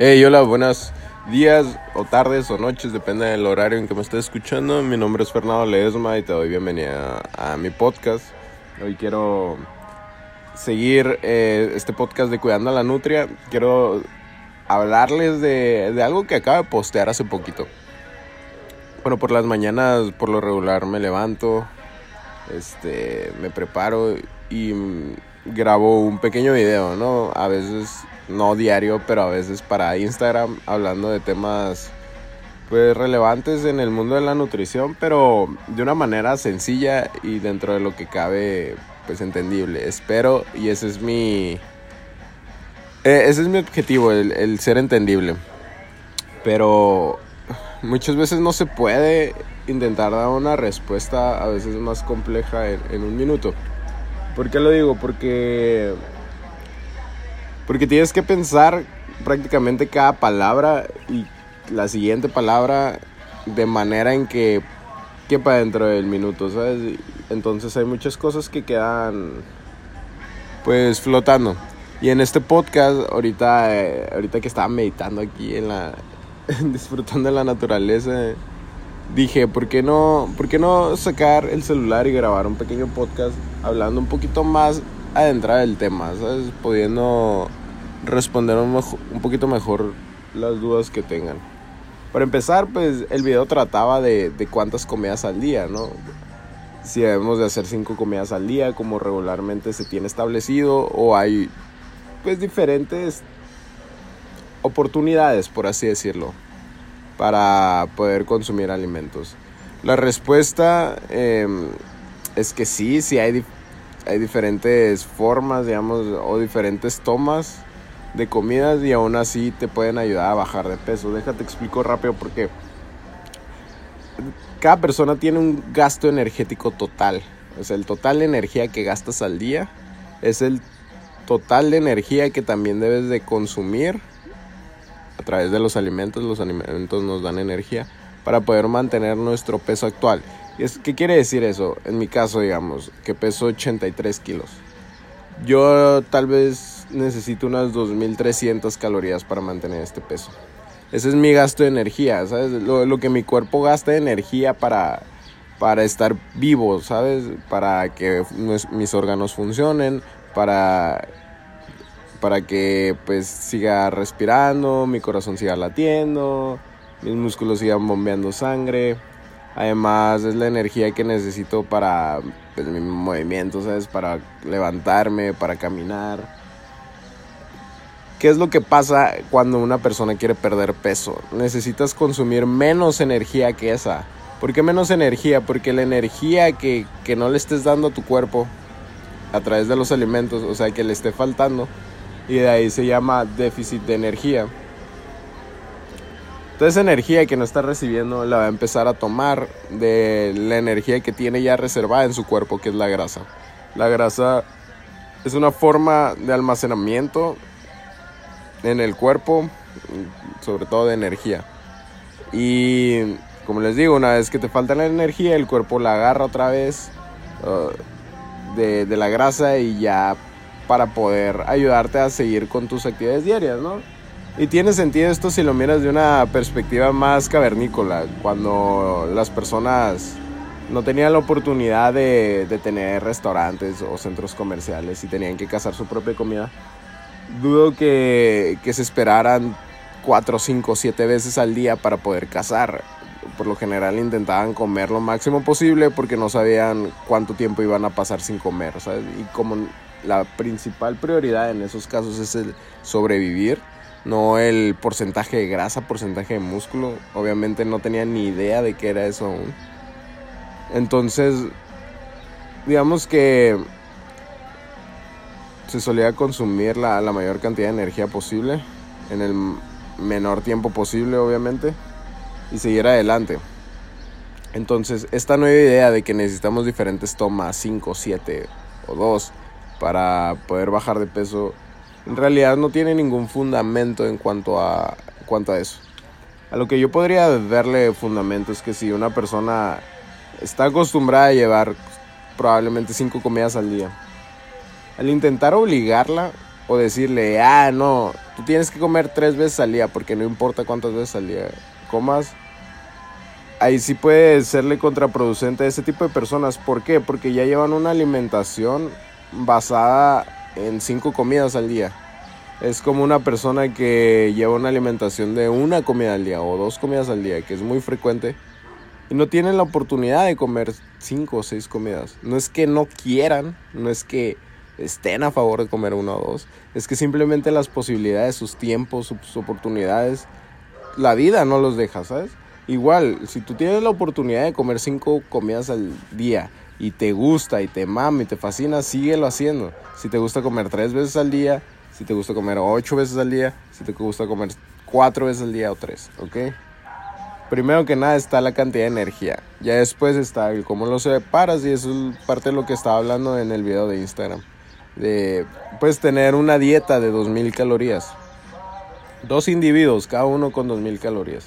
Hey, hola, buenos días o tardes o noches, depende del horario en que me estés escuchando. Mi nombre es Fernando Ledesma y te doy bienvenida a, mi podcast. Hoy quiero seguir eh, este podcast de Cuidando a la Nutria. Quiero hablarles de, de algo que acabo de postear hace poquito. Bueno, por las mañanas, por lo regular, me levanto, este, me preparo y grabo un pequeño video, ¿no? A veces no diario, pero a veces para Instagram, hablando de temas pues relevantes en el mundo de la nutrición, pero de una manera sencilla y dentro de lo que cabe pues entendible. Espero y ese es mi eh, ese es mi objetivo, el, ser entendible. Pero muchas veces no se puede intentar dar una respuesta a veces más compleja en, en un minuto. ¿Por qué lo digo? Porque porque tienes que pensar prácticamente cada palabra y la siguiente palabra de manera en que quepa dentro del minuto, ¿sabes? Entonces hay muchas cosas que quedan pues flotando. Y en este podcast, ahorita, eh, ahorita que estaba meditando aquí en la disfrutando de la naturaleza, dije, ¿por qué no, por qué no sacar el celular y grabar un pequeño podcast hablando un poquito más adentrar del tema, ¿sabes? Pudiendo responder un, un poquito mejor las dudas que tengan. Para empezar, pues el video trataba de, de cuántas comidas al día, ¿no? Si debemos de hacer cinco comidas al día, como regularmente se tiene establecido, o hay pues diferentes oportunidades, por así decirlo, para poder consumir alimentos. La respuesta em, es que sí, sí hay hay diferentes formas, digamos, o diferentes tomas de comidas y aún así te pueden ayudar a bajar de peso. Déjate explico rápido porque cada persona tiene un gasto energético total. O sea, el total de energía que gastas al día es el total de energía que también debes de consumir a través de los alimentos. Los alimentos nos dan energía para poder mantener nuestro peso actual. ¿Qué quiere decir eso? En mi caso, digamos, que peso 83 kilos. Yo tal vez necesito unas 2.300 calorías para mantener este peso. Ese es mi gasto de energía, ¿sabes? Lo, que mi cuerpo gasta de energía para, para estar vivo, ¿sabes? Para que mis órganos funcionen, para, para que pues siga respirando, mi corazón siga latiendo, mis músculos sigan bombeando sangre. Además es la energía que necesito para pues, mi movimiento, ¿sabes? Para levantarme, para caminar. ¿Qué es lo que pasa cuando una persona quiere perder peso? Necesitas consumir menos energía que esa. ¿Por qué menos energía? Porque la energía que, que no le estés dando a tu cuerpo a través de los alimentos, o sea, que le esté faltando, y de ahí se llama déficit de energía Toda esa energía que no está recibiendo la va a empezar a tomar de la energía que tiene ya reservada en su cuerpo, que es la grasa. La grasa es una forma de almacenamiento en el cuerpo, sobre todo de energía. Y como les digo, una vez que te falta la energía, el cuerpo la agarra otra vez uh, de, de la grasa y ya para poder ayudarte a seguir con tus actividades diarias, ¿no? Y tiene sentido esto si lo miras de una perspectiva más cavernícola, cuando las personas no tenían la oportunidad de, tener restaurantes o centros comerciales y tenían que cazar su propia comida. Dudo que, que se esperaran cuatro, cinco, siete veces al día para poder cazar. Por lo general intentaban comer lo máximo posible porque no sabían cuánto tiempo iban a pasar sin comer. Y como la principal prioridad en esos casos es el sobrevivir, no el porcentaje de grasa, porcentaje de músculo. Obviamente no tenía ni idea de qué era eso aún. Entonces, digamos que se solía consumir la, la mayor cantidad de energía posible en el menor tiempo posible, obviamente, y seguir adelante. Entonces, esta nueva idea de que necesitamos diferentes tomas, 5, 7 o 2, para poder bajar de peso, en realidad no tiene ningún fundamento en cuanto a, cuanto a eso. A lo que yo podría verle fundamento es que si una persona está acostumbrada a llevar probablemente cinco comidas al día, al intentar obligarla o decirle, ah, no, tú tienes que comer tres veces al día porque no importa cuántas veces al día comas. Ahí sí puede serle contraproducente a ese tipo de personas. ¿Por qué? Porque ya llevan una alimentación basada en cinco comidas al día. Es como una persona que lleva una alimentación de una comida al día o dos comidas al día, que es muy frecuente. Y no tienen la oportunidad de comer cinco o seis comidas. No es que no quieran, no es que estén a favor de comer uno o dos. Es que simplemente las posibilidades, sus tiempos, sus oportunidades, la vida no los deja, ¿sabes? Igual, si tú tienes la oportunidad de comer cinco comidas al día y te gusta y te mama y te fascina, síguelo haciendo. Si te gusta comer tres veces al día, si te gusta comer ocho veces al día, si te gusta comer cuatro veces al día o tres, ¿ok? Primero que nada está la cantidad de energía. Ya después está el cómo lo separas y eso es parte de lo que estaba hablando en el video de Instagram de puedes tener una dieta de 2000 calorías. Dos individuos, cada uno con 2000 calorías.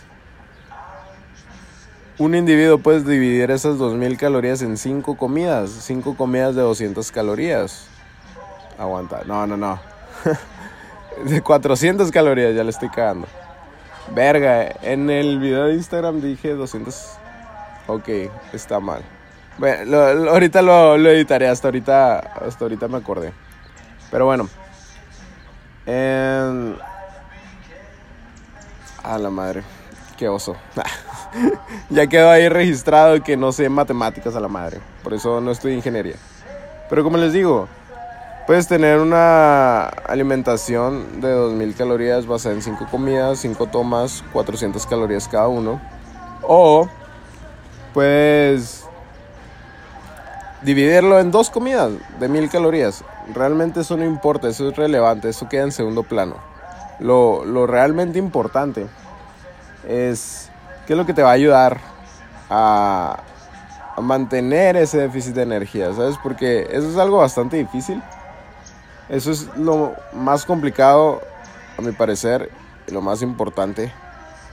Un individuo puedes dividir esas 2000 calorías en 5 comidas, 5 comidas de 200 calorías. Aguanta, no, no, no. de 400 calorías, ya le estoy cagando. Verga, en el video de Instagram dije 200. Ok, está mal. Bueno, ahorita lo, editaré, hasta ahorita, hasta ahorita me acordé. Pero bueno. A la madre. Qué oso. ya quedó ahí registrado que no sé matemáticas a la madre. Por eso no estudio ingeniería. Pero como les digo, puedes tener una alimentación de 2000 calorías basada en 5 comidas, 5 tomas, 400 calorías cada uno. O puedes dividirlo en dos comidas de mil calorías. Realmente eso no importa, eso es relevante, eso queda en segundo plano. Lo, realmente importante es qué es lo que te va a ayudar a, mantener ese déficit de energía, ¿sabes? Porque eso es algo bastante difícil. Eso es lo más complicado, a mi parecer, y lo más importante,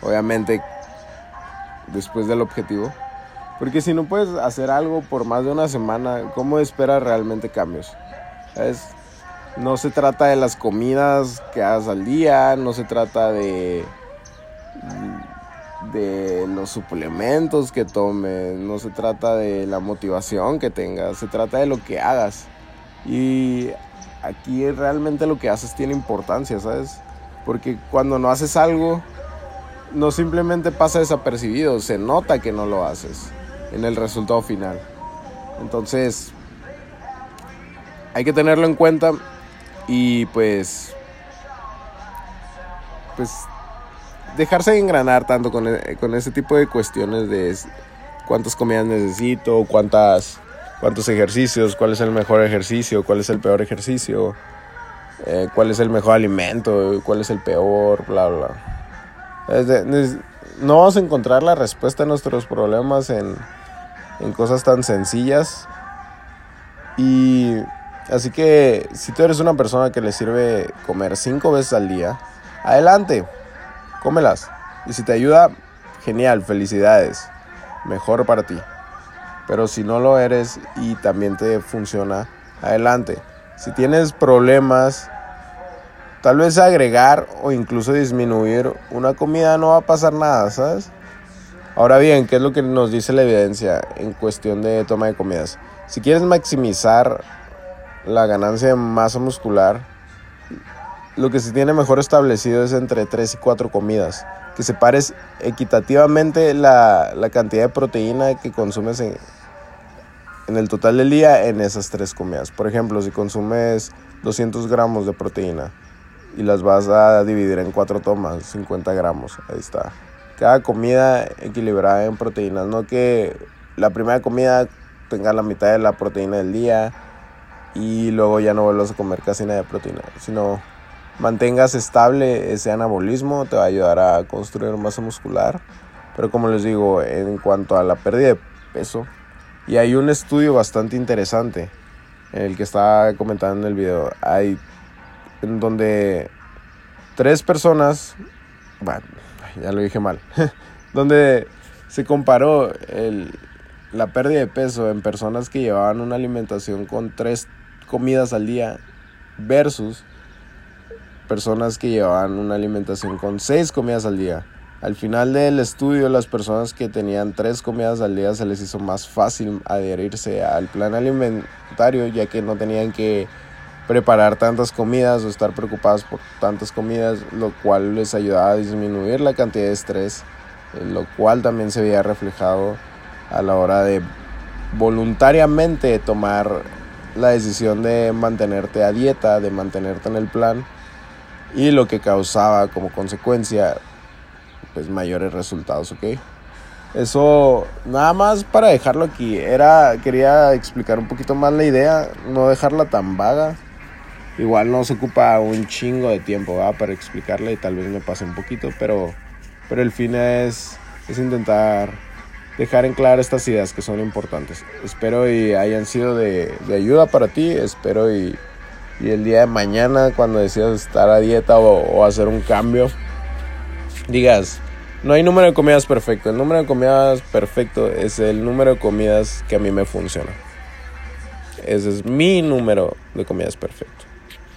obviamente, después del objetivo. Porque si no puedes hacer algo por más de una semana, ¿cómo esperas realmente cambios? No se trata de las comidas que hagas al día, no se trata de de los suplementos que tomes, no se trata de la motivación que tengas, se trata de lo que hagas. Y aquí realmente lo que haces tiene importancia, ¿sabes? Porque cuando no haces algo, no simplemente pasa desapercibido, se nota que no lo haces en el resultado final. Entonces, hay que tenerlo en cuenta y pues pues dejarse engranar tanto con, e, con ese tipo de cuestiones de cuántas comidas necesito, cuántas cuántos ejercicios, cuál es el mejor ejercicio, cuál es el peor ejercicio, eh, cuál es el mejor alimento, cuál es el peor, bla bla. no vamos a encontrar la respuesta a nuestros problemas en en cosas tan sencillas. Y así que si tú eres una persona que le sirve comer cinco veces al día, adelante, cómelas. Y si te ayuda, genial, felicidades. Mejor para ti. Pero si no lo eres y también te funciona, adelante. Si tienes problemas, tal vez agregar o incluso disminuir una comida no va a pasar nada, ¿sabes? Ahora bien, ¿qué es lo que nos dice la evidencia en cuestión de toma de comidas? Si quieres maximizar la ganancia de masa muscular, lo que se tiene mejor establecido es entre 3 y 4 comidas, que separes equitativamente la, cantidad de proteína que consumes en, en el total del día en esas tres comidas. Por ejemplo, si consumes 200 gramos de proteína y las vas a dividir en 4 tomas, 50 gramos, ahí está cada comida equilibrada en proteínas, no que la primera comida tenga la mitad de la proteína del día y luego ya no vuelvas a comer casi nada de proteína, sino mantengas estable ese anabolismo, te va a ayudar a construir masa muscular. Pero como les digo, en cuanto a la pérdida de peso, y hay un estudio bastante interesante, en el que estaba comentando en el video, hay en donde tres personas, bueno, ya lo dije mal, donde se comparó la pérdida de peso en personas que llevaban una alimentación con tres comidas al día versus personas que llevaban una alimentación con seis comidas al día. Al final del estudio, las personas que tenían tres comidas al día se les hizo más fácil adherirse al plan alimentario, ya que no tenían que preparar tantas comidas o estar preocupados por tantas comidas, lo cual les ayudaba a disminuir la cantidad de estrés, eh, lo cual también se veía reflejado a la hora de voluntariamente tomar la decisión de mantenerte a dieta, de mantenerte en el plan y lo que causaba como consecuencia pues mayores resultados, ¿ok? Eso nada más para dejarlo aquí. Era quería explicar un poquito más la idea, no dejarla tan vaga. Igual no se ocupa un chingo de tiempo para explicarle y tal vez me pase un poquito, pero pero el fin es es intentar dejar en claro estas ideas que son importantes. Espero y hayan sido de, ayuda para ti. Espero y, el día de mañana cuando decidas estar a dieta o, hacer un cambio, digas, no hay número de comidas perfecto. El número de comidas perfecto es el número de comidas que a mí me funciona. Ese es mi número de comidas perfecto.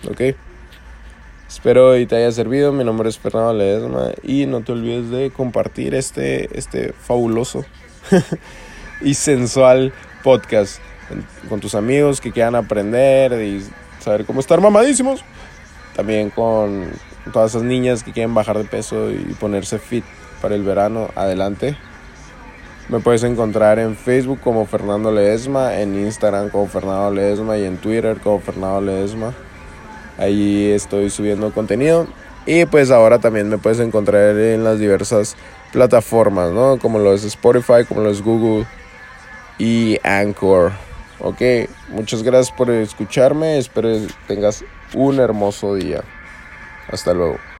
¿Ok? Espero y te haya servido. Mi nombre es Fernando Ledesma y no te olvides de compartir este, este fabuloso y sensual podcast con tus amigos que quieran aprender y saber cómo estar mamadísimos. También con todas esas niñas que quieren bajar de peso y ponerse fit para el verano. Adelante. Me puedes encontrar en Facebook como Fernando Ledesma, en Instagram como Fernando Ledesma y en Twitter como Fernando Ledesma. Ahí estoy subiendo contenido. Y pues ahora también me puedes encontrar en las diversas plataformas, ¿no? Como lo es Spotify, como lo es Google y Anchor. Ok, muchas gracias por escucharme. Espero que tengas un hermoso día. Hasta luego.